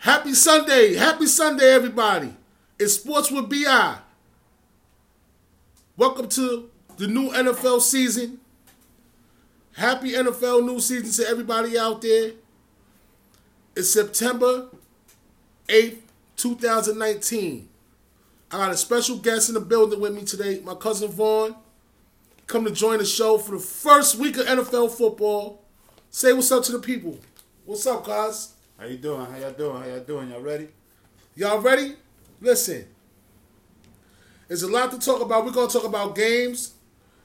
Happy Sunday. Happy Sunday, everybody. It's Sports with BI. Welcome to the new NFL season. Happy NFL new season to everybody out there. It's September 8th, 2019. I got a special guest in the building with me today, my cousin Vaughn. Come to join the show for the first week of NFL football. Say what's up to the people. What's up, guys? How you doing? How y'all doing? How y'all doing? Y'all ready? Y'all ready? Listen. There's a lot to talk about. We're gonna talk about games,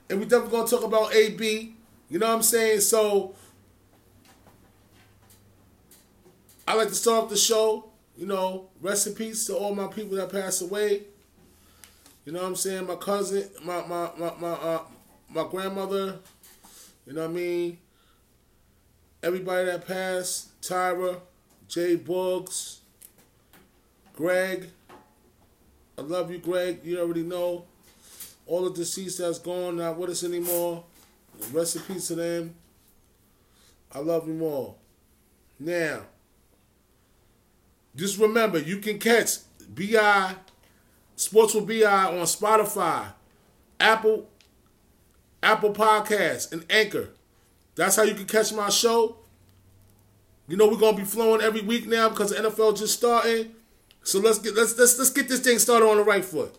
and we definitely gonna talk about AB. You know what I'm saying? So I like to start off the show. You know, rest in peace to all my people that passed away. You know what I'm saying? My cousin, my my my my uh, my grandmother. You know what I mean? Everybody that passed, Tyra, Jay Boogs, Greg. I love you, Greg. You already know. All the deceased that's gone, not with us anymore. Rest in peace to them. I love you all. Now, just remember, you can catch BI, Sports with BI on Spotify, Apple, Apple Podcasts, and Anchor. That's how you can catch my show. You know we're gonna be flowing every week now because the NFL just starting. So let's get let's let's let's get this thing started on the right foot.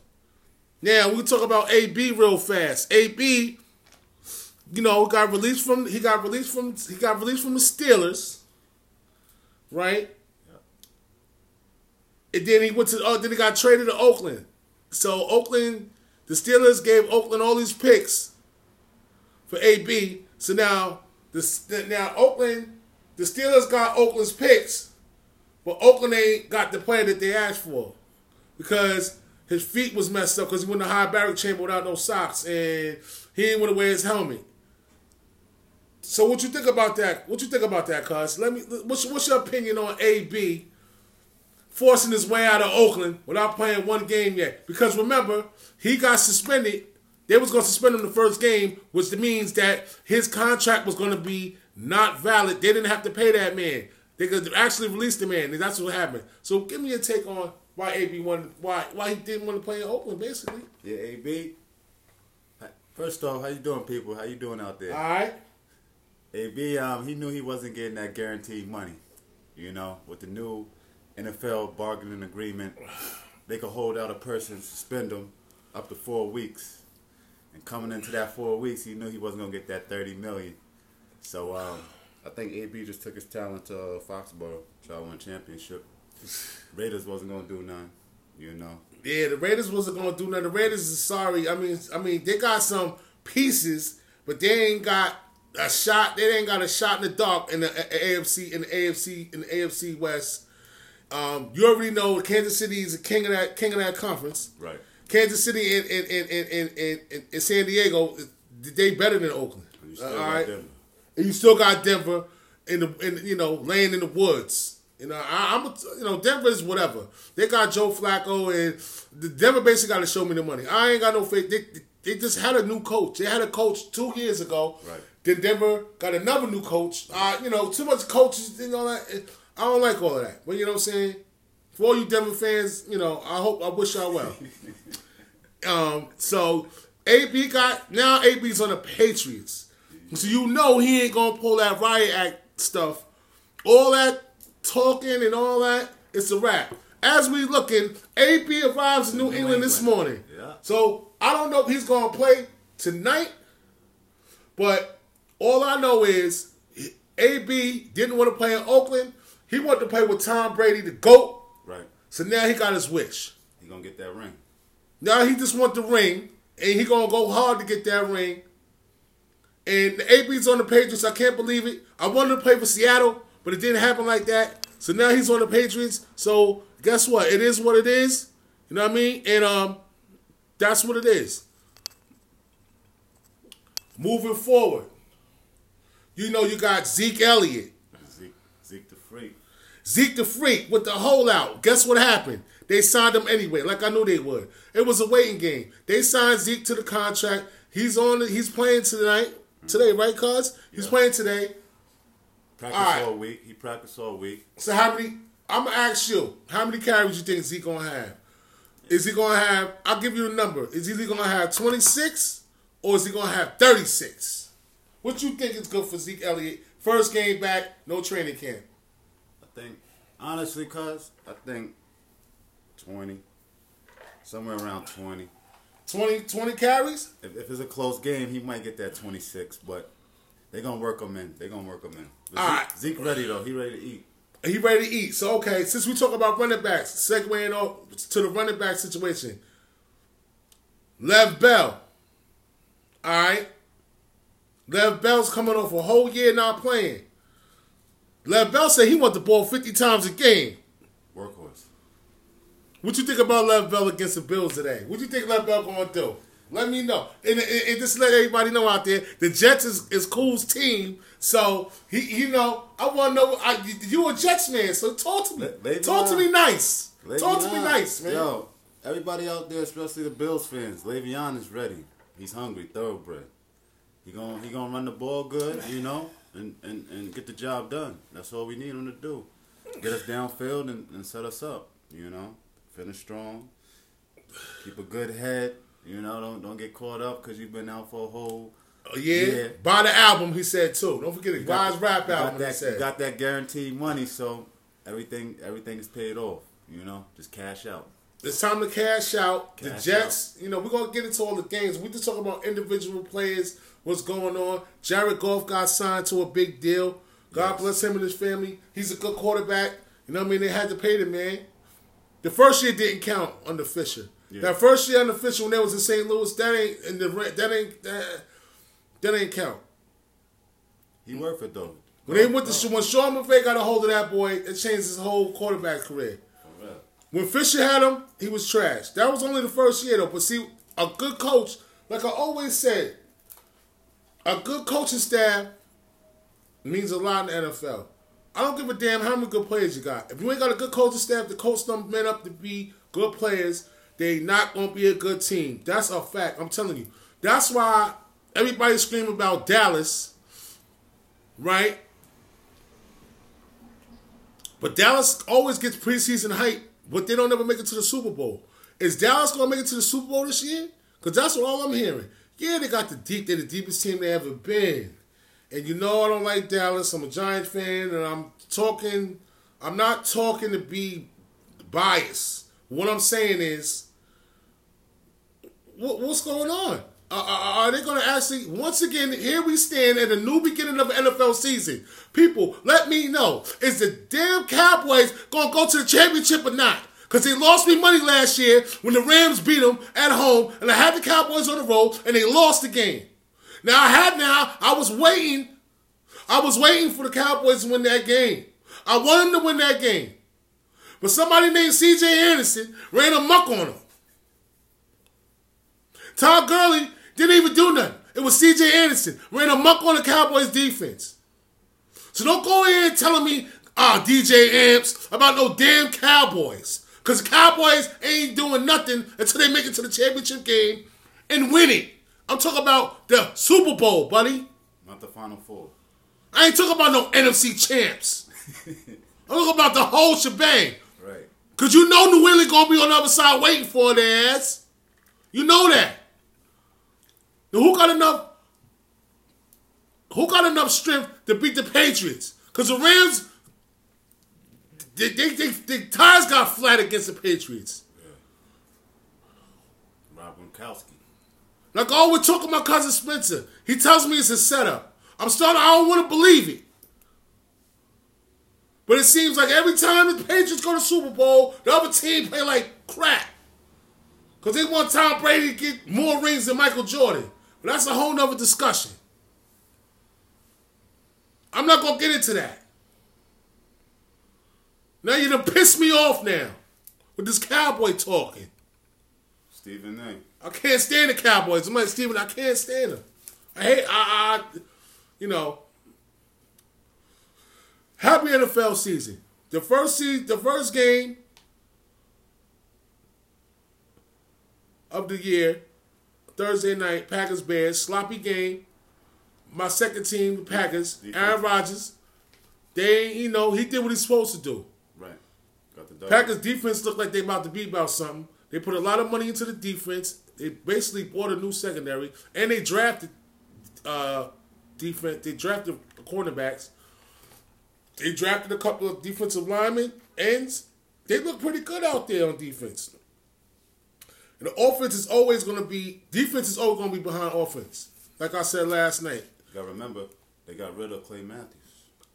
Now we talk about AB real fast. AB, you know, got released from he got released from he got released from the Steelers, right? And then he went to oh then he got traded to Oakland. So Oakland, the Steelers gave Oakland all these picks for AB. So now the now Oakland, the Steelers got Oakland's picks, but Oakland ain't got the player that they asked for because his feet was messed up because he went to hyperbaric chamber without no socks and he didn't want to wear his helmet. So what you think about that? What you think about that, cuz? Let me. What's, what's your opinion on AB forcing his way out of Oakland without playing one game yet? Because remember, he got suspended. They was to suspend him the first game, which means that his contract was to be not valid. They didn't have to pay that man. They could actually release the man, and that's what happened. So give me a take on why AB wanted, why why he didn't want to play in Oakland, basically. Yeah, AB. First off, how you doing, people? How you doing out there? All right. AB, um, he knew he wasn't getting that guaranteed money. You know, with the new NFL bargaining agreement, they could hold out a person, suspend them up to four weeks, and coming into that four weeks, he knew he wasn't gonna get that thirty million. So um, I think AB just took his talent to uh, Foxborough, try to win championship. Raiders wasn't gonna do none, you know. Yeah, the Raiders wasn't gonna do nothing. The Raiders is sorry. I mean, I mean, they got some pieces, but they ain't got a shot. They ain't got a shot in the dark in the AFC in the AFC in the AFC West. Um, you already know Kansas City is the king of that king of that conference. Right. Kansas City and in, in, in, in, in, in San Diego, they better than Oakland. You still all got. Denver. And you still got Denver in the in you know laying in the woods. You know, I, I'm a, you know Denver is whatever. They got Joe Flacco and the Denver basically got to show me the money. I ain't got no faith. They, they just had a new coach. They had a coach two years ago. Right. Then Denver got another new coach. Uh, you know, too much coaches. You know that I don't like all of that. But you know what I'm saying. For all you Denver fans, you know, I hope I wish y'all well. um, so AB got now AB's on the Patriots. So you know he ain't gonna pull that riot act stuff. All that talking and all that, it's a wrap. As we looking, AB arrives in New, New England, this morning. Yeah. So I don't know if he's gonna play tonight, but all I know is AB didn't want to play in Oakland. He wanted to play with Tom Brady, the GOAT. Right. So now he got his wish. He gonna get that ring. Now he just want the ring, and he gonna go hard to get that ring. And the AB's on the Patriots. I can't believe it. I wanted to play for Seattle, but it didn't happen like that. So now he's on the Patriots. So guess what? It is what it is. You know what I mean? And um, that's what it is. Moving forward, you know you got Zeke Elliott. Zeke, Zeke the freak. Zeke the Freak with the holdout. Guess what happened? They signed him anyway, like I knew they would. It was a waiting game. They signed Zeke to the contract. He's on. He's playing tonight. Today, right, cuz? He's Yeah. playing today. Practice All right. all week. He practiced all week. So how many I'm gonna ask you, how many carries you think Zeke gonna have? Is he gonna have? I'll give you a number. Is he gonna have 26 or is he gonna have 36? What you think is good for Zeke Elliott? First game back, no training camp. I think, honestly, cuz, I think 20. Somewhere around 20. 20, 20 carries? If, if it's a close game, he might get that 26, but they're going to work him in. They're going to work him in. But All Zeke, right. Zeke ready, though. He ready to eat. He ready to eat. So okay, since we talk about running backs, segueing off to the running back situation. Lev Bell. Alright. Lev Bell's coming off a whole year not playing. Lev Bell said he want the ball 50 times a game. What you think about Lev Bell against the Bills today? What you think Lev Bell gonna do? Let me know. And, and, and just let everybody know out there, the Jets is, is Cool's team. So he, you know, I want to know. I, you a Jets man, so talk to me. Talk to me nice. Le'Veon- talk to me nice, man. Yo, everybody out there, especially the Bills fans, Le'Veon is ready. He's hungry, thoroughbred. He gon' he gonna run the ball good, you know, and, and, and get the job done. That's all we need him to do. Get us downfield and, and set us up, you know. Finish strong. Keep a good head, you know. Don't don't get caught up because you've been out for a whole. Oh, yeah. Yeah. buy the album. He said too. Don't forget it. Buy his rap album. He That, you said. got that guaranteed money, so everything everything is paid off. You know, just cash out. It's time to cash out. the Cash Jets, you know, we're gonna get into all the games. We just talking about individual players, what's going on. Jared Goff got signed to a big deal. God Yes. bless him and his family. He's a good quarterback. You know what I mean? They had to pay the man. The first year didn't count under Fisher. Yeah. That first year under Fisher when they was in St. Louis, that ain't in the that ain't that, that ain't count. He worth it though. When they went to when Sean McVay got a hold of that boy, it changed his whole quarterback career. When Fisher had him, he was trash. That was only the first year though. But see, a good coach, like I always said, a good coaching staff means a lot in the NFL. I don't give a damn how many good players you got. If you ain't got a good coaching staff to coach them men up to be good players, they not gonna be a good team. That's a fact. I'm telling you. That's why everybody's screaming about Dallas, right? But Dallas always gets preseason hype, but they don't ever make it to the Super Bowl. Is Dallas gonna make it to the Super Bowl this year? Because that's what all I'm hearing. Yeah, they got the deep, they're the deepest team they ever been. And you know I don't like Dallas. I'm a Giant fan, and I'm talking. I'm not talking to be biased. What I'm saying is, what, what's going on? Uh, are they going to actually, once again, here we stand at a new beginning of NFL season. People, let me know. Is the damn Cowboys going to go to the championship or not? Because they lost me money last year when the Rams beat them at home, and I had the Cowboys on the road, and they lost the game. Now, I had now, I was waiting. I was waiting for the Cowboys to win that game. I wanted them to win that game. But somebody named CJ Anderson ran a muck on them. Todd Gurley didn't even do nothing. It was CJ Anderson ran a muck on the Cowboys defense. So don't go in telling me, ah, DJ Amps about no damn Cowboys. Because the Cowboys ain't doing nothing until they make it to the championship game and win it. I'm talking about the Super Bowl, buddy. Not the final four. I ain't talking about no NFC champs. I'm talking about the whole shebang. Right. Cause you know New England gonna be on the other side waiting for their ass. You know that. Now who got enough? Who got enough strength to beat the Patriots? Cause the Rams, they, they, they, the tires got flat against the Patriots. Yeah. Rob Gronkowski. Like oh, we're talking about cousin Spencer. He tells me it's a setup. I'm starting. I don't want to believe it. But it seems like every time the Patriots go to Super Bowl, the other team play like crap. Because they want Tom Brady to get more rings than Michael Jordan. But that's a whole nother discussion. I'm not to get into that. Now you done pissed me off now with this cowboy talking. Stephen A. I can't stand the Cowboys. I'm like Steven, I can't stand them. I hate I, I you know. Happy NFL season. The first season, the first game of the year, Thursday night, Packers Bears, sloppy game. My second team, the Packers, Aaron Rodgers. They, you know, he did what he's supposed to do. Right. Got the. Packers defense looked like they about to be about something. They put a lot of money into the defense. They basically bought a new secondary, and they drafted uh, defense. They drafted cornerbacks. They drafted a couple of defensive linemen, ends. They look pretty good out there on defense. And the offense is always going to be defense is always going to be behind offense. Like I said last night, You gotta remember, they got rid of Clay Matthews.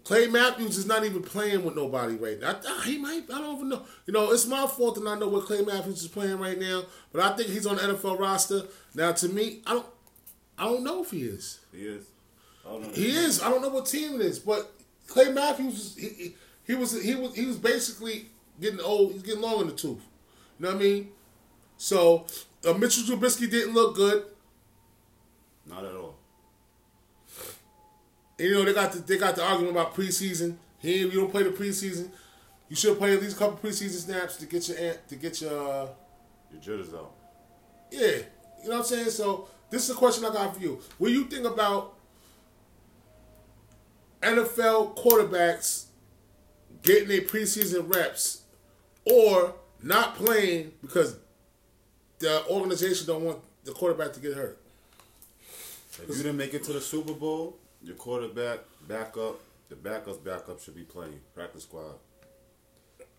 Clay Matthews is not even playing with nobody right now. I, he might. I don't even know. You know, it's my fault that I know what Clay Matthews is playing right now. But I think he's on the NFL roster now. To me, I don't. I don't know if he is. He is. I don't know. He is. I don't know what team it is, but Clay Matthews. He, he, he was. He was. He was basically getting old. He's getting long in the tooth. You know what I mean? So uh, Mitchell Trubisky didn't look good. Not at all. And, you know they got the they got the argument about preseason. He you don't play the preseason. You should play at least a couple preseason snaps to get your ant- to get your uh, Your jitters out. yeah. You know what I'm saying? So this is a question I got for you. What you think about NFL quarterbacks getting their preseason reps or not playing because the organization don't want the quarterback to get hurt? If you didn't make it to the Super Bowl, your quarterback, backup, the backup's backup should be playing. Practice squad.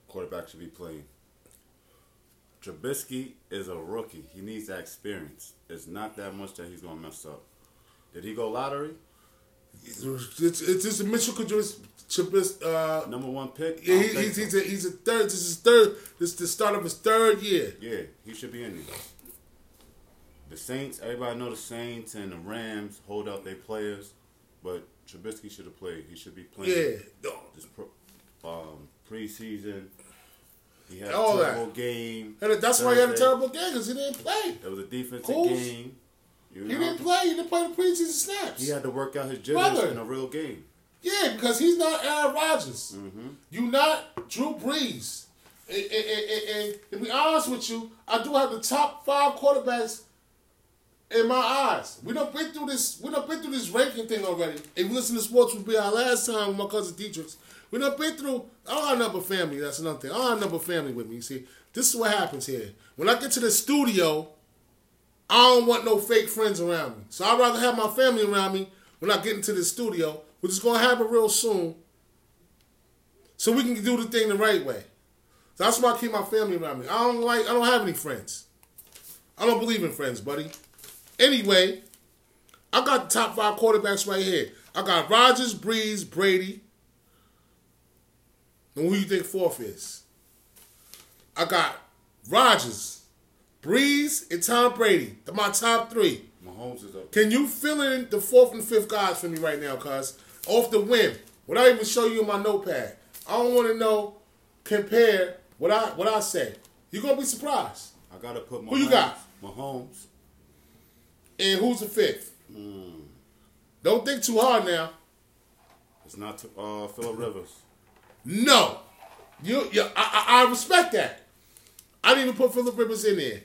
Quarterback should be playing. Trubisky is a rookie. He needs that experience. It's not that much that he's gonna mess up. Did he go lottery? It's, it's, it's just a Mitchell Trubisky. Uh, Number one pick? Yeah, he, he's, he's, a, he's a third. This is third. This is the start of his third year. Yeah, he should be in there. The Saints, everybody know the Saints and the Rams hold out their players, but Trubisky should have played. He should be playing. Yeah. This pro, um, preseason. He had All a that. terrible game. and that's why he had a terrible game because he didn't play. It was a defensive Cool. game. You He didn't play. He didn't play the preseason snaps. He had to work out his jitters in a real game. Yeah, because he's not Aaron Rodgers. Mm-hmm. You not Drew Brees. And- and- and- and to be honest with you, I do have the top five quarterbacks in my eyes. We don't been through this. We don't been through this ranking thing already. If you listen to sports would be our last time with my cousin Dietrich. We done been through. I don't have number family. That's another thing. I don't have number family with me. You see, this is what happens here. When I get to the studio, I don't want no fake friends around me. So I'd rather have my family around me when I get into the studio, which is gonna happen real soon. So we can do the thing the right way. That's why I keep my family around me. I don't like I don't have any friends. I don't believe in friends, buddy. Anyway, I got the top five quarterbacks right here. I got Rodgers, Brees, Brady. And who you think fourth is? I got Rodgers, Brees, and Tom Brady. They're my top three. Mahomes is up. Can you fill in the fourth and fifth guys for me right now, cuz? Off the whim. Without even show you my notepad. I don't want to know, compare what I what I say. You're gonna be surprised. I gotta put Mahomes. Who you got? Mahomes. And who's the fifth? Don't think too hard now. It's not to, uh, Philip Rivers. No. You, you I, I, I respect that. I didn't even put Philip Rivers in there.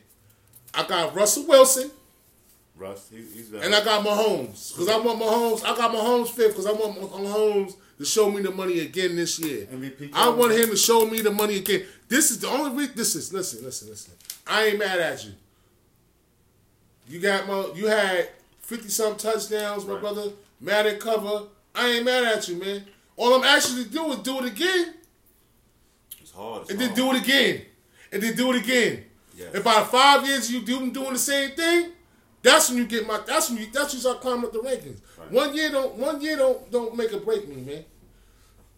I got Russell Wilson Russ, he, he's there. and I got Mahomes. Because I want Mahomes. I got Mahomes fifth because I want Mahomes to show me the money again this year. MVP I want him to show me the money again. This is the only reason. This is listen, listen, listen. I ain't mad at you. You got my. You had fifty some touchdowns, my Right. brother. Mad at cover. I ain't mad at you, man. All I'm actually do is do it again, It's hard. It's and then hard. do it again, and then do it again. Yes. And by five years you do doing the same thing, that's when you get my. That's when you. That's when you start climbing up the rankings. Right. One year don't. One year don't. Don't make or break me, man.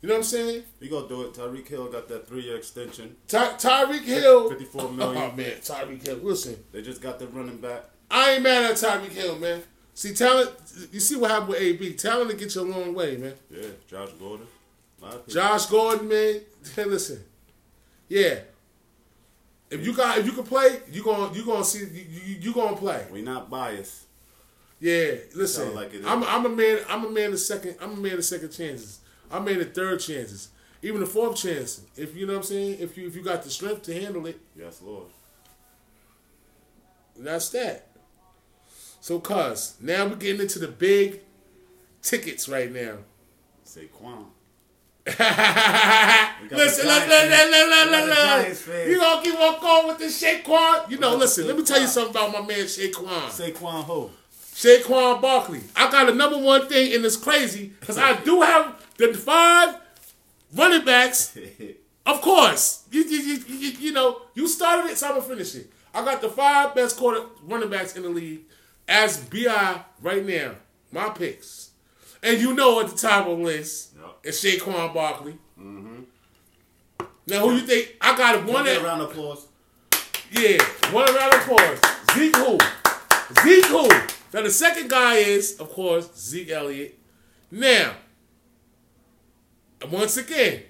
You know what I'm saying? He gonna do it. Tyreek Hill got that three year extension. Ty- Tyreek Hill. 54 million. Oh man, Tyreek Hill. Listen, They just got the running back. I ain't mad at Tyreek Hill, man. See, talent. You see what happened with AB. Talent to get you a long way, man. Yeah, Josh Gordon. A lot of people. Josh Gordon, man. Hey, listen, yeah. If you got, if you can play, you gonna, you gonna see, you, you, you gonna play. We not biased. Yeah, listen. Like. I'm, I'm a man. I'm a man of second. I'm a man of second chances. I'm a man of third chances. Even the fourth chance. If you know what I'm saying. If you if you got the strength to handle it, Yes, Lord. that's that. So, cuz now we're getting into the big tickets right now. Saquon. listen, listen, listen, listen, listen, listen. You gonna keep on going with this Saquon? You know, listen. Let me tell you something about my man Saquon. Saquon who? Saquon Barkley. I got a number one thing, and it's crazy because I do have the five running backs. Of course, you, you, you, you, you know you started it, so I'm gonna finish it. I got the five best quarter running backs in the league as bi right now. My picks, and you know at the top of the list Yep. is Saquon Barkley. Mm-hmm. Now, who you think? I got one. One At, round of applause. yeah, one round of applause. Zeke who? Zeke who? Now the second guy is, of course, Zeke Elliott. Now, once again,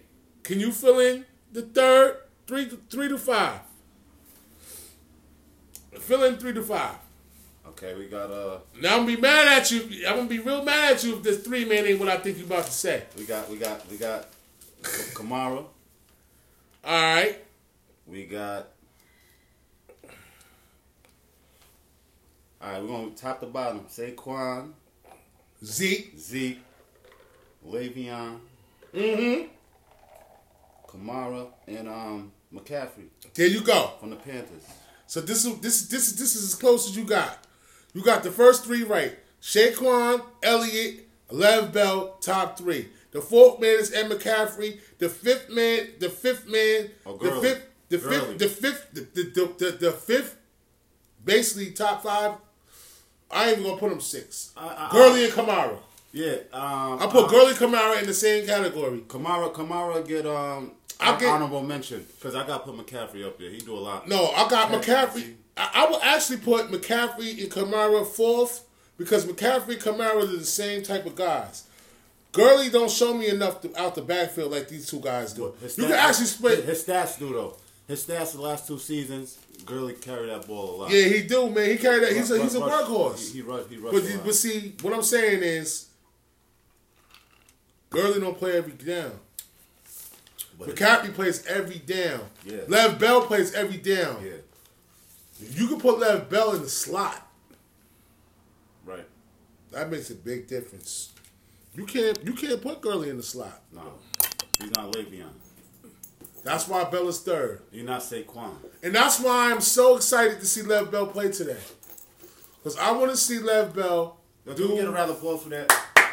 can you fill in the third three three to five? Fill in three to five. Okay, we got uh, Now I'm gonna be mad at you. I'm gonna be real mad at you if this three man ain't what I think you about to say. we got, we got, we got Kamara. All right. We got. All right, we're gonna top to bottom. Saquon, Zeke. Zeke, Le'Veon, Mm-hmm. Kamara, and um McCaffrey There you go. from the Panthers. So this is this is this is this is as close as you got. You got the first three right. Shaquan, Elliott, Lev Bell, top three. The fourth man is Ed McCaffrey. The fifth man, the fifth man, Oh, the fifth, the Gurley. fifth, the fifth, the, the, the, the, the fifth, basically top five. I ain't even gonna put them six. I- I- Gurley and Kamara. Yeah, um, I put uh, Gurley Kamara in the same category. Kamara. Kamara get um I'll get- honorable mention because I got to put McCaffrey up there. He do a lot. No, I got Yeah, McCaffrey. I, I would actually put McCaffrey and Kamara fourth because McCaffrey and Kamara are the same type of guys. Gurley don't show me enough to, out the backfield like these two guys do. His You can actually split. His, his stats do though. His stats the last two seasons, Gurley carried that ball a lot. Yeah, he do, man. He carried that. He's a he's a workhorse. He, he rush. He rush. But, but see, what I'm saying is, Gurley don't play every down. But- McCaffrey plays every down. Yeah. Lev Bell plays every down. yeah, You can put Lev Bell in the slot. right. That makes a big difference. You can't you can't put Gurley in the slot. No, he's not Le'Veon. That's why Bell is third. You're not Saquon. And that's why I'm so excited to see Lev Bell play today. Because I want to see Lev Bell Yo, do. We get a round of applause for that?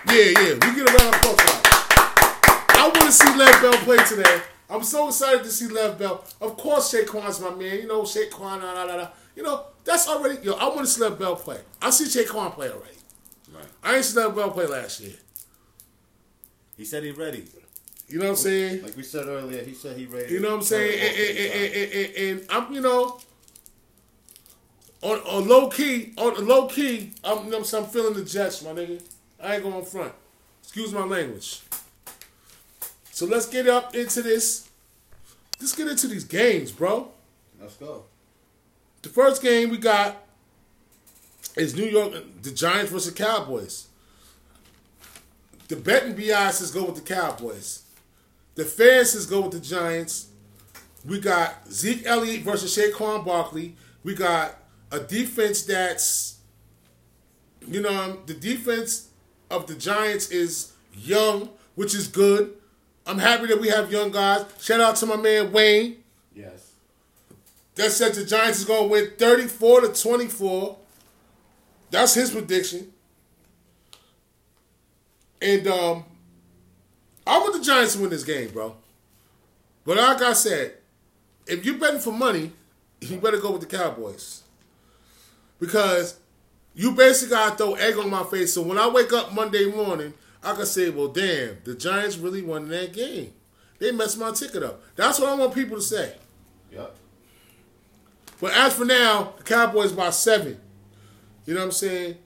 yeah, yeah. We get a round of applause for that. I want to see Lev Bell play today. I'm so excited to see Lev Bell. Of course, Shaquan's my man. You know, Shaquan, da, da, da, da. You know, that's already. Yo, I want to see Lev Bell play. I see Shaquan play already. Right. I ain't seen Lev Bell play last year. He said he's ready. You know what I'm saying? Like we said earlier, he said he ready. You know what I'm saying? And, and, and, and, and I'm, you know, on, on low key, on low key, I'm, you know, I'm? I'm feeling the Jets, my nigga. I ain't going front. Excuse my language. So let's get up into this. Let's get into these games, bro. Let's go. The first game we got is New York, the Giants versus Cowboys. The betting biases go with the Cowboys. The fans is go with the Giants. We got Zeke Elliott versus Saquon Barkley. We got a defense that's, you know, the defense of the Giants is young, which is good. I'm happy that we have young guys. Shout out to my man Wayne Yes. that said the Giants is going to win 34 to 24. That's his prediction. And um, I want the Giants to win this game, bro. But like I said, if you're betting for money, you better go with the Cowboys. Because you basically got to throw egg on my face. So when I wake up Monday morning, I can say, well, damn, the Giants really won that game. They messed my ticket up. That's what I want people to say. Yep. But as for now, the Cowboys by seven. You know what I'm saying?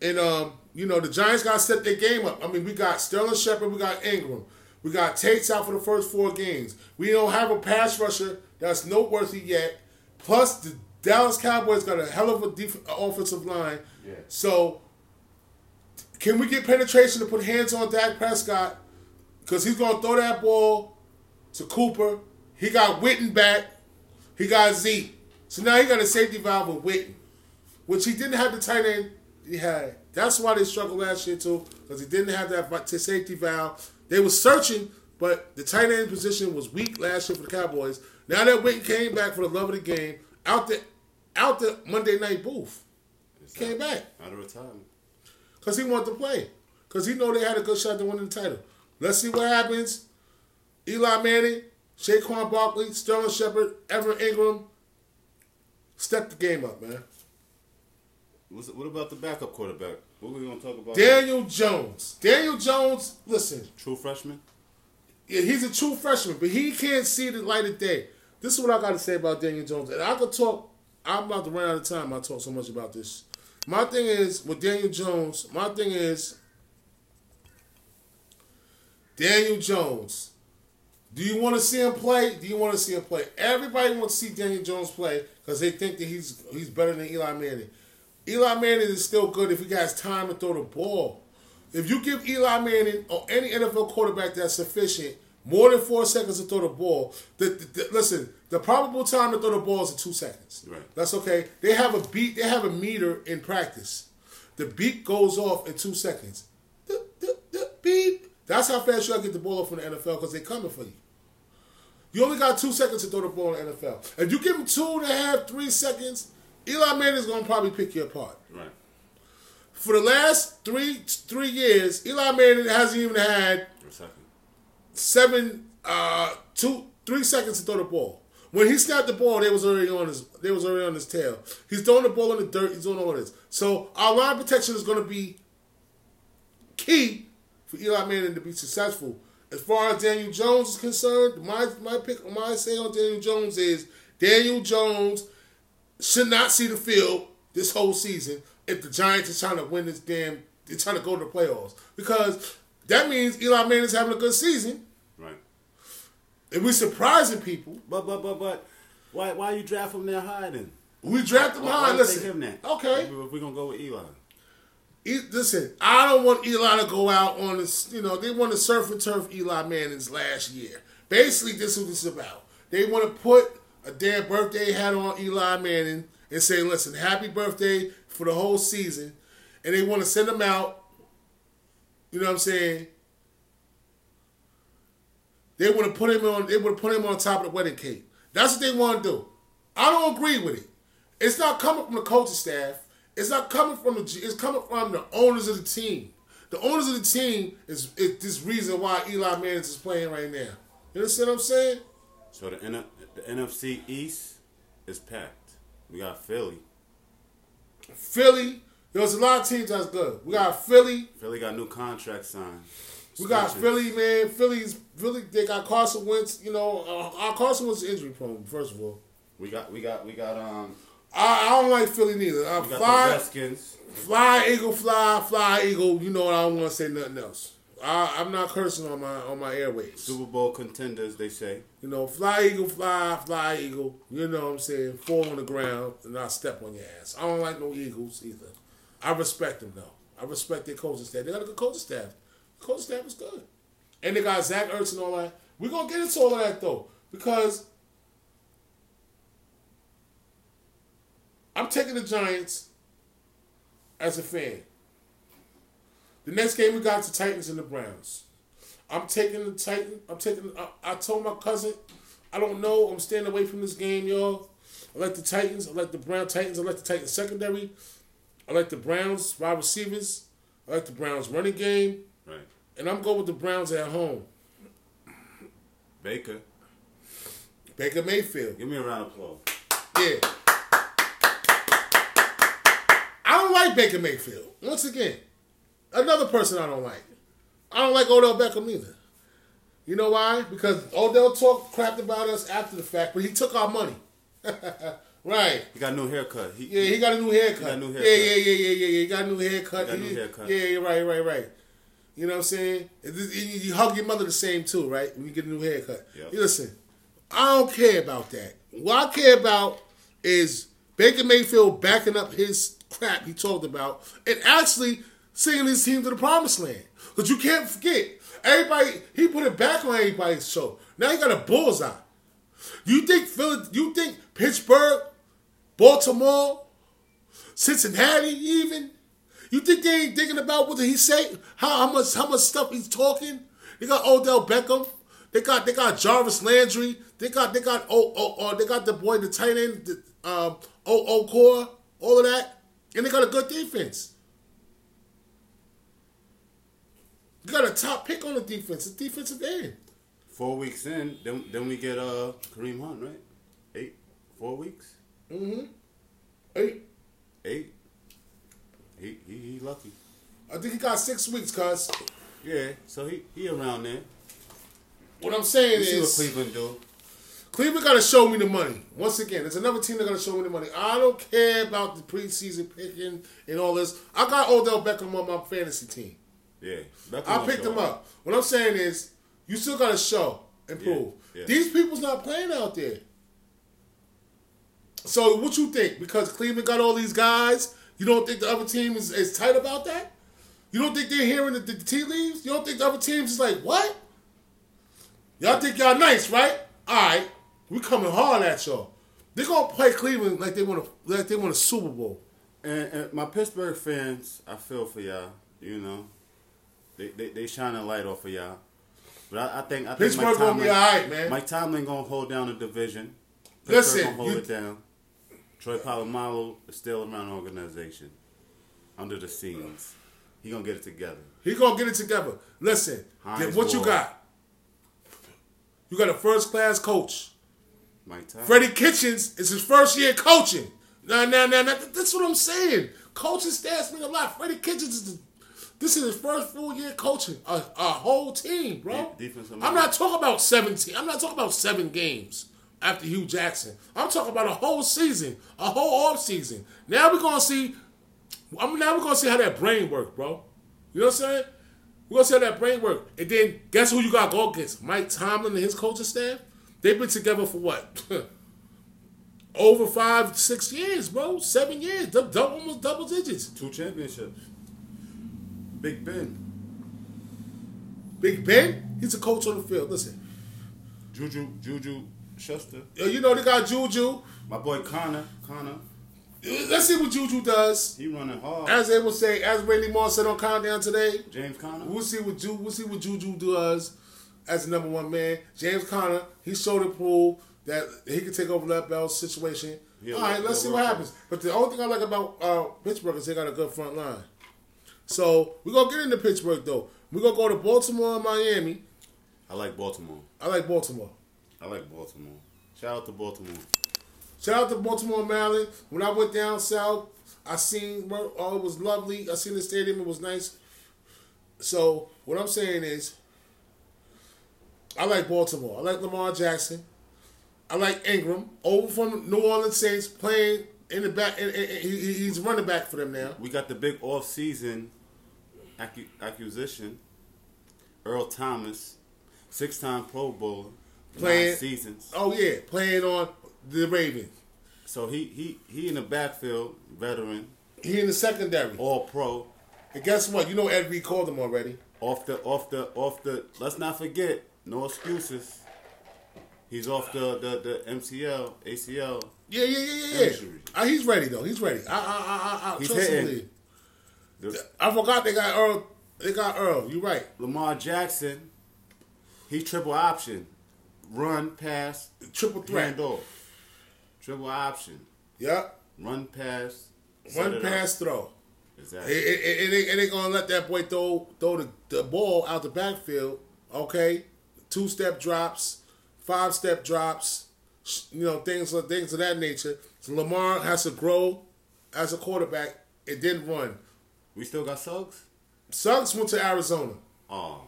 And um, you know, the Giants gotta set their game up. I mean, we got Sterling Shepard, we got Engram. We got Tate's out for the first four games. We don't have a pass rusher that's noteworthy yet. Plus, the Dallas Cowboys got a hell of a def- offensive line. Yeah. So, can we get penetration to put hands on Dak Prescott? Because he's going to throw that ball to Cooper. He got Witten back. He got Zeke. So now he got a safety valve with Witten, which he didn't have the tight end he had. That's why they struggled last year too, because he didn't have that safety valve. They were searching But the tight end position was weak last year for the Cowboys. Now that Witten came back for the love of the game, out the out the Monday night booth, came back Out of retirement. Because he wanted to play. Because he know they had a good shot to win the title. Let's see what happens. Eli Manning, Saquon Barkley, Sterling Shepard, Everett Engram. Step the game up, man. What's, what about the backup quarterback? What are we gonna talk about? Daniel Jones. Daniel Jones, listen, True freshman. yeah, he's a true freshman, but he can't see the light of day. This is what I got to say about Daniel Jones. And I could talk, I'm about to run out of time. I talk so much about this. My thing is, with Daniel Jones, my thing is, Daniel Jones. Do you want to see him play? Do you want to see him play? Everybody wants to see Daniel Jones play because they think that he's he's better than Eli Manning. Eli Manning is still good if he has time to throw the ball. If you give Eli Manning or any NFL quarterback that's sufficient more than four seconds to throw the ball, the, the, the- listen, the probable time to throw the ball is two seconds. Right. That's okay. They have a beat. They have a meter in practice. The beat goes off in two seconds. The, the, the beep. That's how fast you gotta get the ball off in the NFL because they're coming for you. You only got two seconds to throw the ball in the NFL. If you give him two and a half, three seconds, Eli Manning's gonna probably pick you apart. Right. For the last three three years, Eli Manning hasn't even had For a second. Seven, uh, two, three seconds to throw the ball. When he snapped the ball, they was already on his, they was already on his tail. He's throwing the ball in the dirt. He's doing all this. So our line protection is going to be key for Eli Manning to be successful. As far as Daniel Jones is concerned, my my pick, my say on Daniel Jones is Daniel Jones should not see the field this whole season if the Giants are trying to win this damn, they're trying to go to the playoffs because that means Eli Manning's having a good season. If we surprising people, But but but but why why you draft him that high then? we draft him Why, high. why Listen, him that? okay. If we're gonna go with Eli. E- listen, I don't want Eli to go out on this. You know, they want to surf and turf Eli Manning's last year. Basically, this is what this is about. They want to put a damn birthday hat on Eli Manning and say, "Listen, happy birthday for the whole season," and they want to send him out. You know what I'm saying? They want to put him on. They want to put him on top of the wedding cake. That's what they want to do. I don't agree with it. It's not coming from the coaching staff. It's not coming from the. It's coming from the owners of the team. The owners of the team is, is this reason why Eli Manning is playing right now. You understand what I'm saying? So the N- the NFC East is packed. We got Philly. Philly. There's a lot of teams that's good. We got Philly. Philly got new contract signed. We got Philly, man. Philly's Philly. They got Carson Wentz. You know, uh, uh, Carson Wentz is injury prone. First of all, We got we got we got um I, I don't like Philly neither. Uh, fly, fly, eagle, fly, fly, eagle. You know what? I don't want to say nothing else. I, I'm not cursing on my on my airways. Super Bowl contenders, they say. You know, fly eagle, fly, fly eagle. You know what I'm saying? Fall on the ground and I step on your ass. I don't like no eagles either. I respect them though. I respect their coaching staff. They got a good coaching staff. Coaching staff is good. And they got Zach Ertz and all that. We're gonna get into all of that though. Because I'm taking the Giants as a fan. The next game we got the Titans and the Browns. I'm taking the Titan. I'm taking. I, I told my cousin, I don't know. I'm staying away from this game, y'all. I like the Titans. I like the Brown Titans. I like the Titans secondary. I like the Browns wide receivers. I like the Browns running game, Right. and I'm going with the Browns at home. Baker. Baker Mayfield. Give me a round of applause. Yeah. I don't like Baker Mayfield. Once again, another person I don't like. I don't like Odell Beckham either. You know why? Because Odell talked crap about us after the fact, but he took our money. right. He got a new haircut. He, Yeah, he got a new haircut. He got a new Yeah, haircut. yeah, yeah, yeah, yeah, yeah. He got a new haircut. He got a new haircut. Yeah, yeah, right, right, right. You know what I'm saying? You hug your mother the same too, right? When you get a new haircut. Yep. You listen, I don't care about that. What I care about is Baker Mayfield backing up his crap he talked about and actually singing his team to the promised land. Because you can't forget, everybody, he put it back on everybody's show. Now he got a bullseye. You think Philly, you think Pittsburgh, Baltimore, Cincinnati, even? You think they ain't thinking about what he say? How, how much how much stuff he's talking? They got Odell Beckham. They got they got Jarvis Landry. They got they got oh oh, oh they got the boy the tight end the, um oh oh core all of that, and they got a good defense. You got a top pick on the defense. It's defensive end. Four weeks in, then then we get uh Kareem Hunt, right? Eight, four weeks, Mm-hmm. Hey, eight. He he, he lucky. I think he got six weeks, cuz. Yeah, so he he around there. What I'm saying see what is Cleveland do. Cleveland got to show me the money. Once again, there's another team that got to show me the money. I don't care about the preseason picking and all this. I got Odell Beckham on my fantasy team. Yeah, I picked him up. What I'm saying is, you still got to show and prove. Yeah, yeah. These people's not playing out there. So what you think? Because Cleveland got all these guys, you don't think the other team is, is tight about that? You don't think they're hearing the, the tea leaves? You don't think the other teams is like, what? Y'all think y'all nice, right? All right, we coming hard at y'all. They're gonna play Cleveland like they want to, like they want a Super Bowl. And, and my Pittsburgh fans, I feel for y'all. You know, they they, they shine a light off of y'all. But I, I think I think Pittsburgh Mike gonna be all right, man. Mike Tomlin gonna hold down the division. Pittsburgh Listen, gonna hold you- it down. Troy Polamalu is still around the organization, under the scenes. He gonna get it together. He gonna get it together. Listen, Hines what you got? You got a first class coach. Mike Tomlin. Freddie Kitchens is his first year coaching. Now, now, now, now that's what I'm saying. Coaching stats mean a lot. Freddie Kitchens is the, this is his first full year coaching a, a whole team, bro. I'm not talking about 17. I'm not talking about seven games after Hue Jackson. I'm talking about a whole season, a whole off season. Now we're gonna see. I'm now we're gonna see how that brain work, bro. You know what I'm saying? We're gonna see how that brain work. And then guess who you got to go against? Mike Tomlin and his coaching staff. They've been together for what? Over five, six years, bro. Seven years. Dou- dou- almost double digits. Two championships. Big Ben. Big Ben, he's a coach on the field. Listen, Juju Juju Schuster. yo, you know they got Juju. My boy Conner. Conner. Let's see what Juju does. He running hard. As they will say, as Randy Moss said on Countdown today, James Conner. we'll see what Ju- we'll see what Juju does as the number one man. James Conner, he showed and proved that he could take over that Bell situation. Yeah, All right, let's see what happens. But the only thing I like about uh, Pittsburgh is they got a good front line. So we're gonna get into Pittsburgh though. We're gonna go to Baltimore and Miami. I like Baltimore. I like Baltimore. I like Baltimore. Shout out to Baltimore. Shout out to Baltimore, Maryland. When I went down south, I seen oh, it was lovely. I seen the stadium; it was nice. So what I'm saying is, I like Baltimore. I like Lamar Jackson. I like Ingram over from New Orleans Saints playing in the back. He- he- he's running back for them now. We got the big off-season acquisition. Earl Thomas, six-time Pro Bowler, Playing- nine seasons. Oh yeah, playing on the Ravens. So he he he in the backfield, veteran, He in the secondary. all pro. And guess what? You know Ed Reed called him already. Off the off the off the. Let's not forget, no excuses. He's off the the, the MCL ACL. Yeah, yeah, yeah, yeah, yeah. Injury. Uh, he's ready though. He's ready. I, I, I, I, He's trust hitting. The- I forgot they got Earl. They got Earl. You right. Lamar Jackson, he triple option, run, pass, Triple threat. hand off, triple option, Yep. run, pass, Run, pass up. throw. Exactly. And, and they, and they gonna let that boy throw throw the, the ball out the backfield. Okay, two step drops, five step drops. You know things of things of that nature. So Lamar has to grow as a quarterback. It didn't run. We still got Suggs. Suggs went to Arizona. Oh,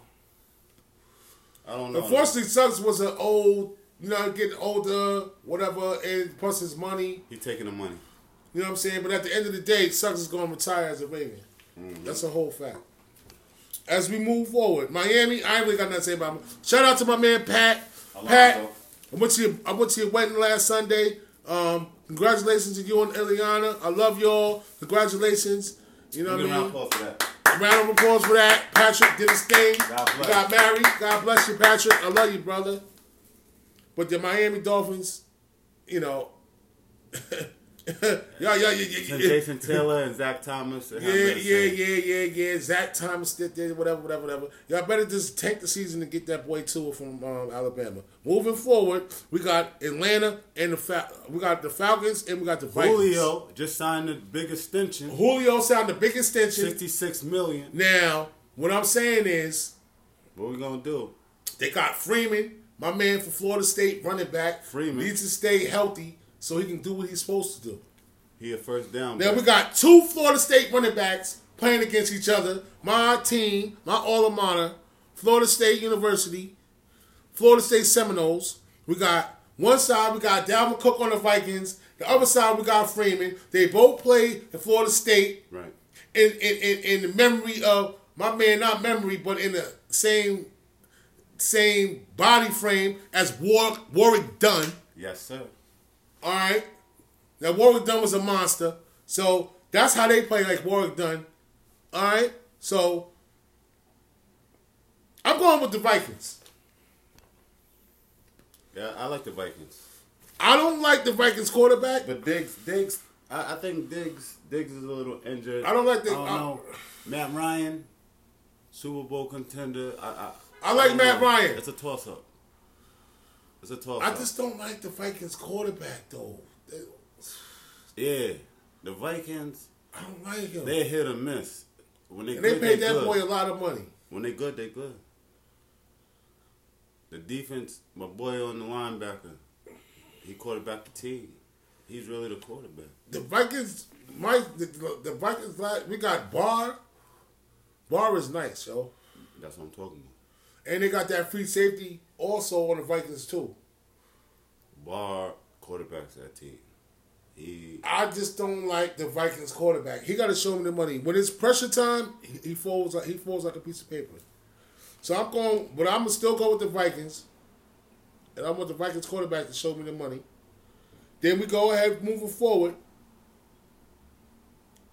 I don't know. Unfortunately, Suggs was an old, you know, getting older, whatever, and plus his money. He taking the money. You know what I'm saying? But at the end of the day, Suggs is going to retire as a Raven. That's a whole fact. As we move forward, Miami, I ain't really got nothing to say about him. Shout out to my man Pat. love Pat, him, I went to your, I went to your wedding last Sunday. Um, congratulations to you and Eliana. I love y'all. Congratulations. You know what I mean? Of applause for that. Round of applause for that. Patrick did his thing. God You bless. got married. God bless you, Patrick. I love you, brother. But the Miami Dolphins, you know, yeah, yeah, yeah, yeah, yeah. Jason Taylor and Zach Thomas. Yeah, yeah, yeah, yeah, yeah. Zach Thomas did that, whatever, whatever, whatever. Y'all better just take the season and get that boy Tua from um, Alabama. Moving forward, we got Atlanta and the Fal- we got the Falcons and we got the Vikings. Julio just signed the big extension, Julio signed the big extension. sixty-six million. Now, what I'm saying is What we gonna do? they got Freeman, my man from Florida State, running back. Freeman. needs to stay healthy so he can do what he's supposed to do. He a first down. Now back. we got two Florida State running backs playing against each other. My team, my alma mater, Florida State University, Florida State Seminoles. We got one side we got Dalvin Cook on the Vikings. The other side we got Freeman. They both play in Florida State right. in in, in, in the memory of my man, not memory, but in the same same body frame as Warwick, Warwick Dunn. Yes, sir. All right. Now Warwick Dunn was a monster, so that's how they play like Warwick Dunn. All right. So I'm going with the Vikings. Yeah, I like the Vikings. I don't like the Vikings quarterback. But Diggs, Diggs, I, I think Diggs, Diggs is a little injured. I don't like the- I don't I- know. Matt Ryan, Super Bowl contender. I, I, I like don't Matt know. Ryan. It's a toss up. It's a toss I just don't like the Vikings quarterback though. They- yeah, the Vikings, I don't like him. they hit or miss. When they and they good, paid they that good. boy a lot of money. When they good, they good. The defense, my boy on the linebacker, he quarterback the team. He's really the quarterback. The Vikings, Mike, the, the Vikings, like, we got Barr. Barr is nice, yo. That's what I'm talking about. And they got that free safety also on the Vikings too. Barr quarterbacks that team. He I just don't like the Vikings quarterback. He got to show me the money. When it's pressure time, he, he folds like he folds like a piece of paper. So I'm going, but I'm gonna still go with the Vikings, and I want the Vikings quarterback to show me the money. Then we go ahead moving forward.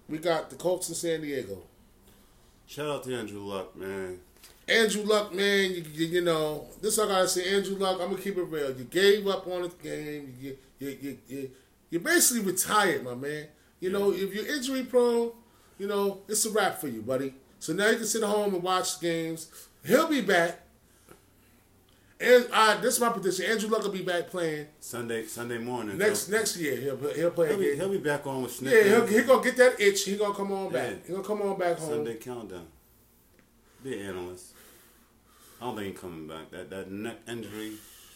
We got the Colts in San Diego. shout out to Andrew Luck, man. Andrew Luck, man, you, you, you know this. I gotta say, Andrew Luck. I'm gonna keep it real. You gave up on the game. You you you you you're basically retired, my man. You know, if you're injury prone, you know it's a wrap for you, buddy. So now you can sit at home and watch games. He'll be back. And I, this is my prediction. Andrew Luck will be back playing Sunday Sunday morning. next so next year. He'll he'll play he'll be, again. he'll be back on with yeah, Snickers. he'll, he gonna get that itch. He gonna come on back. Yeah. He gonna come on back home. Sunday countdown. Be an analyst. I don't think he's coming back. That that neck injury,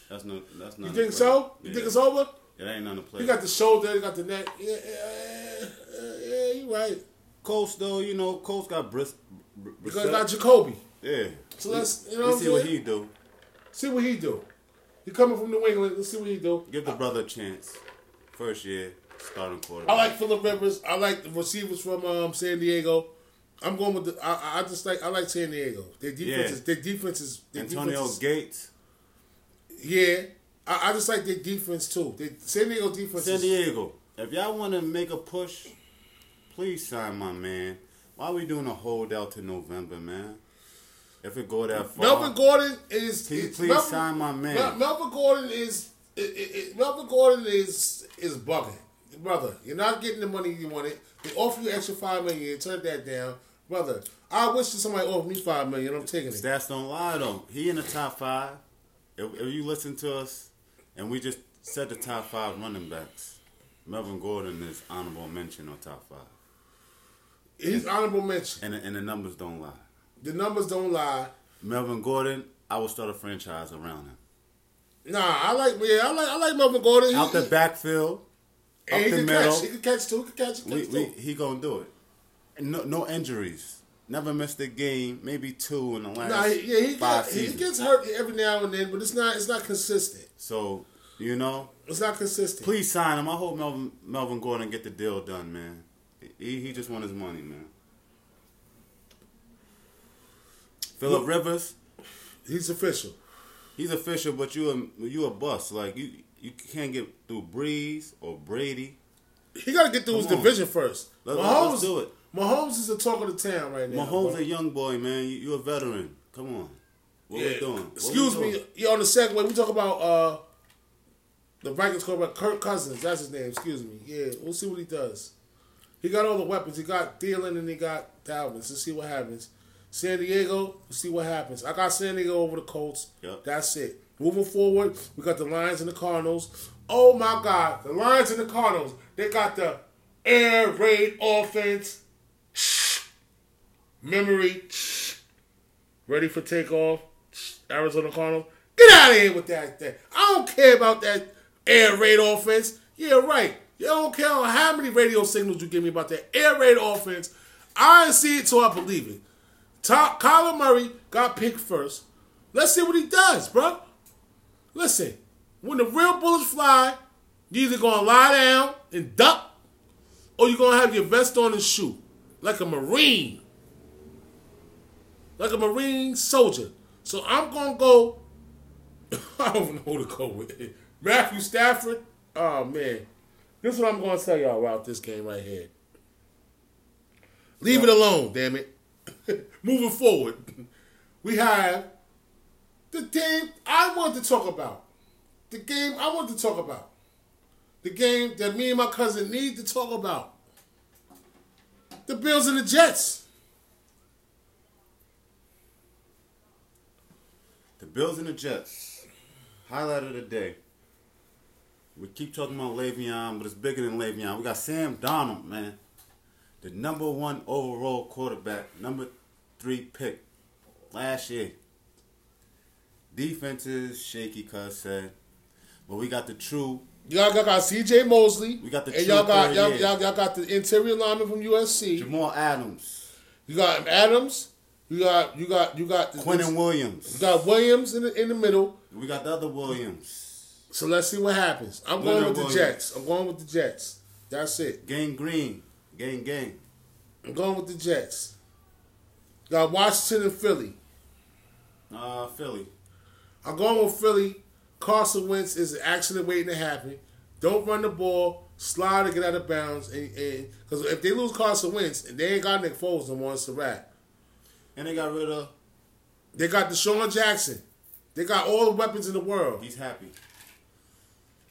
that's no that's not. You think so? You think it's over? It ain't none to play. He got the shoulder. He got the neck. Yeah, yeah, yeah, yeah you right. Colts though. You know, Colts got Briss. Br- Because got Jacoby. yeah. So let's you know I'm see what he do. See what he do. He coming from New England. Let's see what he do. Give the brother a chance. First year starting quarterback. I like Philip Rivers. I like the receivers from um, San Diego. I'm going with the. I, I just like. I like San Diego. Their defense Yeah. is. Their defense is. Their Antonio defense is- Gates. Yeah, I, I just like their defense too. Their, San Diego defense. San is, Diego. If y'all want to make a push, please sign my man. Why are we doing a holdout to November, man? If it go that far, Melvin Gordon is. Can you please Melvin, sign my man? Mel- Melvin Gordon is. It, it, it, Melvin Gordon is is bugging, brother. You're not getting the money you wanted. They offer you extra five million. You turn that down, brother. I wish that somebody offered me five million. I'm taking it. Stats don't lie though. He in the top five. If, if you listen to us, and we just said the top five running backs, Melvin Gordon is honorable mention on top five, He's honorable mention. and the- and the numbers don't lie. The numbers don't lie. Melvin Gordon, I will start a franchise around him. Nah, I like yeah, I like I like Melvin Gordon. He- Out the backfield, up he the can middle. catch. He can catch too. He can catch. He can we, catch we, too. he gonna do it. No, no injuries. Never missed a game. Maybe two in the last Nah, yeah, he, five got, he gets hurt every now and then, but it's not it's not consistent. so you know, It's not consistent. please sign him. I hope Melvin Melvin Gordon get the deal done, man. He he just want his money, man. Philip Rivers, He's official. he's official, but you a you a bust. Like you you can't get through Brees or Brady. He got to get through his on. division first. Let- Mahomes, let's do it. Mahomes is the talk of the town right now. Mahomes bro. a young boy, man. You, you a veteran. Come on. What Yeah. we doing? What we Excuse doing? me. Yeah, on the segue, we talk about uh, the Vikings quarterback, Kirk Cousins. That's his name. Excuse me. Yeah, we'll see what he does. He got all the weapons. He got Thielen and he got Dalvin. Let's see what happens. San Diego, we'll see what happens. I got San Diego over the Colts. Yep. That's it. Moving forward, we got the Lions and the Cardinals. Oh my God, the Lions and the Cardinals. They got the air raid offense. Memory. Ready for takeoff. Arizona Cardinals. Get out of here with that thing. I don't care about that air raid offense. Yeah, right. You don't care how many radio signals you give me about that air raid offense. I see it, so I believe it. Top, Kyler Murray got picked first. Let's see what he does, bro. Listen, when the real bullets fly, you either gonna lie down and duck, or you're gonna have your vest on and shoot like a marine, like a marine soldier. So I'm gonna go. I don't know who to go with. Matthew Stafford. Oh man, this is what I'm gonna tell y'all about this game right here. Leave it alone, damn it. Moving forward, we have the game I want to talk about. The game I want to talk about. The game that me and my cousin need to talk about. The Bills and the Jets. The Bills and the Jets. Highlight of the day. We keep talking about Le'Veon, but it's bigger than Le'Veon. We got Sam Darnold, man. The number one overall quarterback, number three pick last year. Defense is shaky, cuz said. Eh, but we got the true. Y'all got, got C.J. Mosley. We got the and y'all got y'all, y'all, y'all got the interior lineman from USC. Jamal Adams. You got Adams. You got you got you got Quentin Williams. You got Williams in the in the middle. We got the other Williams. So let's see what happens. I'm going with the Williams. Jets. I'm going with the Jets. That's it. Gang Green. Gang Gang. I'm going with the Jets. Got Washington and Philly. Uh, Philly. I'm going with Philly. Carson Wentz is an accident waiting to happen. Don't run the ball, slide and get out of bounds. And because if they lose Carson Wentz and they ain't got Nick Foles no more, it's a wrap. And they got rid of. They got DeSean Jackson. They got all the weapons in the world. He's happy.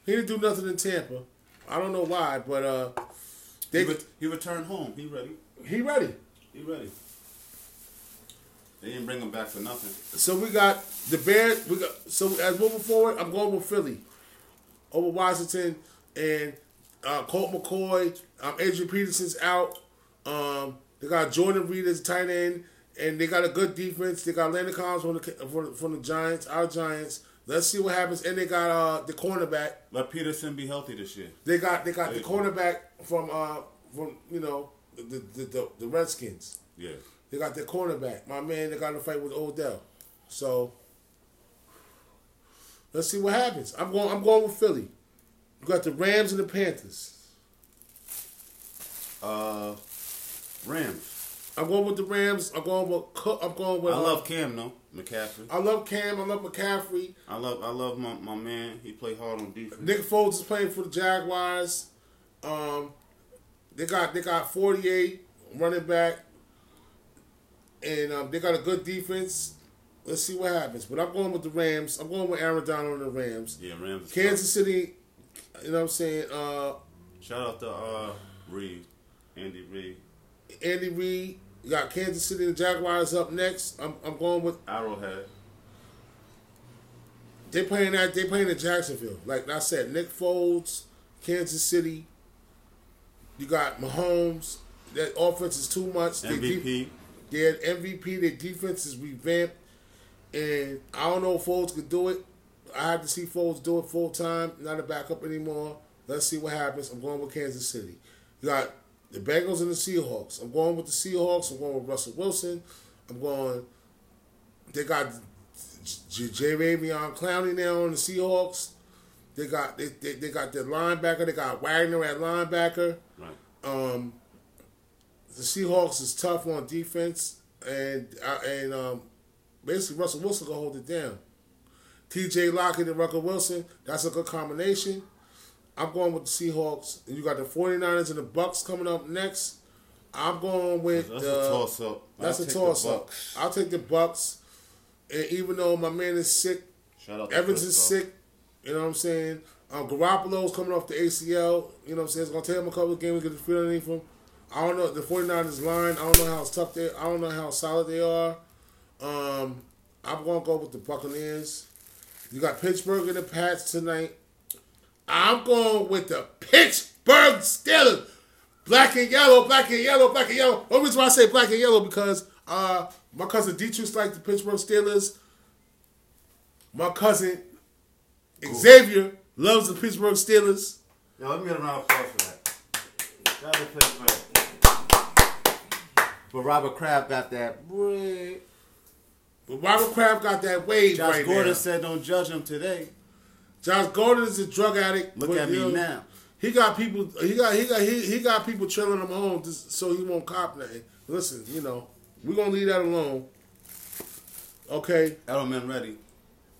He didn't do nothing in Tampa. I don't know why, but uh, He, re- he returned home. He ready. he ready. He ready. They didn't bring him back for nothing. So we got the Bears. We got so as moving forward. I'm going with Philly over Washington and uh, Colt McCoy. Um, Adrian Peterson's out. Um, they got Jordan Reed as tight end, and they got a good defense. They got Landon Collins from the from, from the Giants, our Giants. Let's see what happens. And they got uh, the cornerback. Let Peterson be healthy this year. They got they got the cornerback from uh from you know the the, the, the Redskins. Yeah. They got their cornerback. My man, they got to fight with Odell. So let's see what happens. I'm going. I'm going with Philly. You got the Rams and the Panthers. Uh, Rams. I'm going with the Rams. I'm going with. Cook. I'm going with. I uh, love Cam though. McCaffrey. I love Cam. I love McCaffrey. I love I love my, my man. He played hard on defense. Nick Foles is playing for the Jaguars. Um, they got they got 48 running back, and um, they got a good defense. Let's see what happens. But I'm going with the Rams. I'm going with Aaron Donald and the Rams. Yeah, Rams. Kansas City, you know what I'm saying? Uh. Shout out to uh Reid, Andy Reid, Andy Reid. You got Kansas City and the Jaguars up next. I'm, I'm going with Arrowhead. they playing that they playing in Jacksonville. Like I said, Nick Foles, Kansas City. You got Mahomes. That offense is too much. They MVP. Deep- They're MVP. Their defense is revamped, and I don't know if Foles could do it. I have to see Foles do it full time, not a backup anymore. Let's see what happens. I'm going with Kansas City. You got the Bengals and the Seahawks. I'm going with the Seahawks. I'm going with Russell Wilson. I'm going. They got J. J. Ravion Clowney now on the Seahawks. They got they, they, they got their linebacker. They got Wagner at linebacker. Right. Um, the Seahawks is tough on defense, and uh, and um, basically Russell Wilson can hold it down. T.J. Lockett and Russell Wilson, that's a good combination. I'm going with the Seahawks. And you got the 49ers and the Bucks coming up next. I'm going with That's the, a toss up. That's a toss up. I'll take the Bucks. And even though my man is sick, Shout out to Evans is sick. You know what I'm saying? Um, Garoppolo's coming off the ACL. You know what I'm saying? It's going to take him a couple of games to get the feel underneath him. I don't know. The 49ers line, I don't know how tough they are. I don't know how solid they are. Um, I'm going to go with the Buccaneers. You got Pittsburgh and the Pats tonight. I'm going with the Pittsburgh Steelers. Black and yellow, black and yellow, black and yellow. Only reason why I say black and yellow because uh, my cousin Dietrich liked the Pittsburgh Steelers. My cousin Xavier loves the Pittsburgh Steelers. Yo, let me get a round of applause for that. Shout out to Pittsburgh. But Robert Kraft got that. But Robert Kraft got that wave Josh right Gordon now. said, "Don't judge him today." Josh Gordon is a drug addict. Look at me know, now. He got people. He got he got he, he got people trailing him home just so he won't cop nothing. Listen, you know we're gonna leave that alone. Okay, Edelman ready.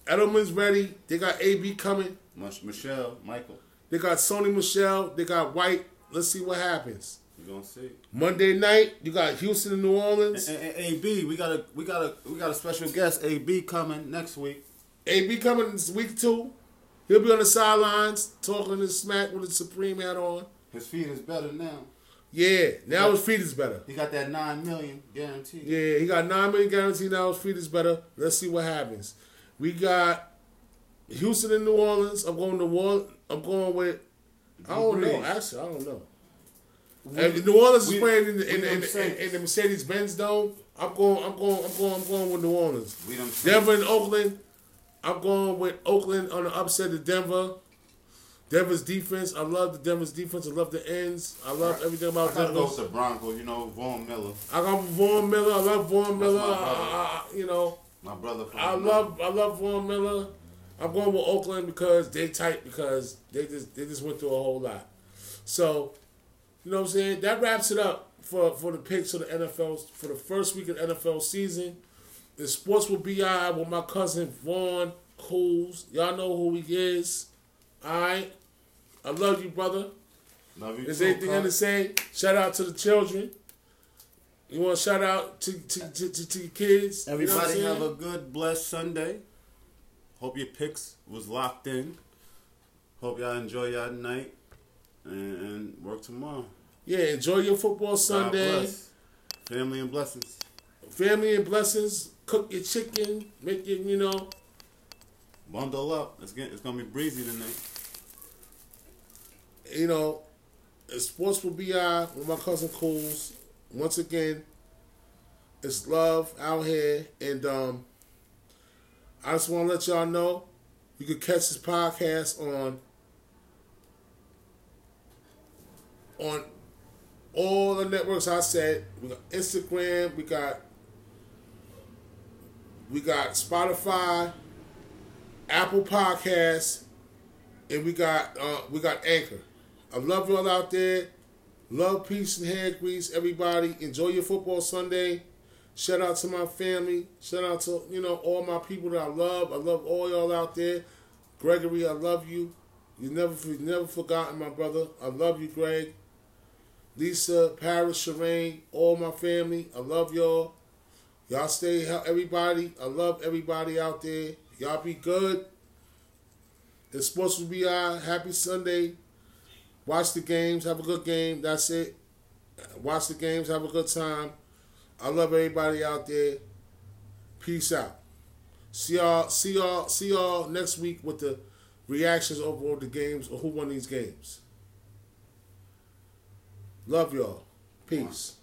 Edelman's ready. They got AB coming. Michel, Michael. They got Sony Michel. They got White. Let's see what happens. You gonna see? Monday night, you got Houston and New Orleans. And, and AB, we got a we got a we got a special guest. AB coming next week. AB coming this week too. He'll be on the sidelines talking his smack with his Supreme hat on. His feet is better now. Yeah, now his feet is better. He got that nine million guaranteed. Yeah, he got nine million guarantee now. His feet is better. Let's see what happens. We got Houston and New Orleans. I'm going to one. I'm going with. I don't know. Actually, I don't know. And New Orleans we- is playing in the, we in, the, in, them the, Saints. in the Mercedes Benz Dome. I'm going. I'm going. I'm going. I'm going with New Orleans. We them Saints. Denver and Oakland. I'm going with Oakland on the upset of Denver. Denver's defense. I love the Denver's defense. I love the ends. I love everything I about gotta go Denver. with the Broncos. You know, Von Miller, I got Von Miller. I love Von Miller. I, I, you know, my brother. From I love I love Von Miller. I'm going with Oakland because they tight because they just they just went through a whole lot. So, you know what I'm saying? That wraps it up for for the picks of the NFL for the first week of NFL season. The sports will be Bi with my cousin Vaughn Cools. Y'all know who he is. All right. I love you, brother. Love you Is too, anything in to say? Shout out to the children. You want to shout out to to, to, to, to your kids? You know Everybody have a good, blessed Sunday. Hope your picks was locked in. Hope y'all enjoy y'all night and, and work tomorrow. yeah. Enjoy your football Sunday. Family and blessings. Family and blessings. Cook your chicken. Make it. You know. Bundle up. It's, get, it's gonna be breezy tonight. You know. It's sports with Bi with my cousin Cools. Once again, it's love out here, and um, I just want to let y'all know you can catch this podcast on on all the networks I said. We got Instagram, we got we got Spotify, Apple Podcasts, and we got uh, we got Anchor. I love y'all out there. Love, peace, and hand grease, everybody. Enjoy your football Sunday. Shout out to my family. Shout out to you know all my people that I love. I love all y'all out there. Gregory, I love you. You never you never forgotten my brother. I love you, Greg. Lisa, Paris, Shireen, all my family. I love y'all. Y'all stay healthy, everybody. I love everybody out there. Y'all be good. It's supposed to be our happy Sunday. Watch the games. Have a good game. That's it. Watch the games. Have a good time. I love everybody out there. Peace out. See y'all. See y'all. See y'all next week with the reactions over the games or who won these games. Love y'all. Peace.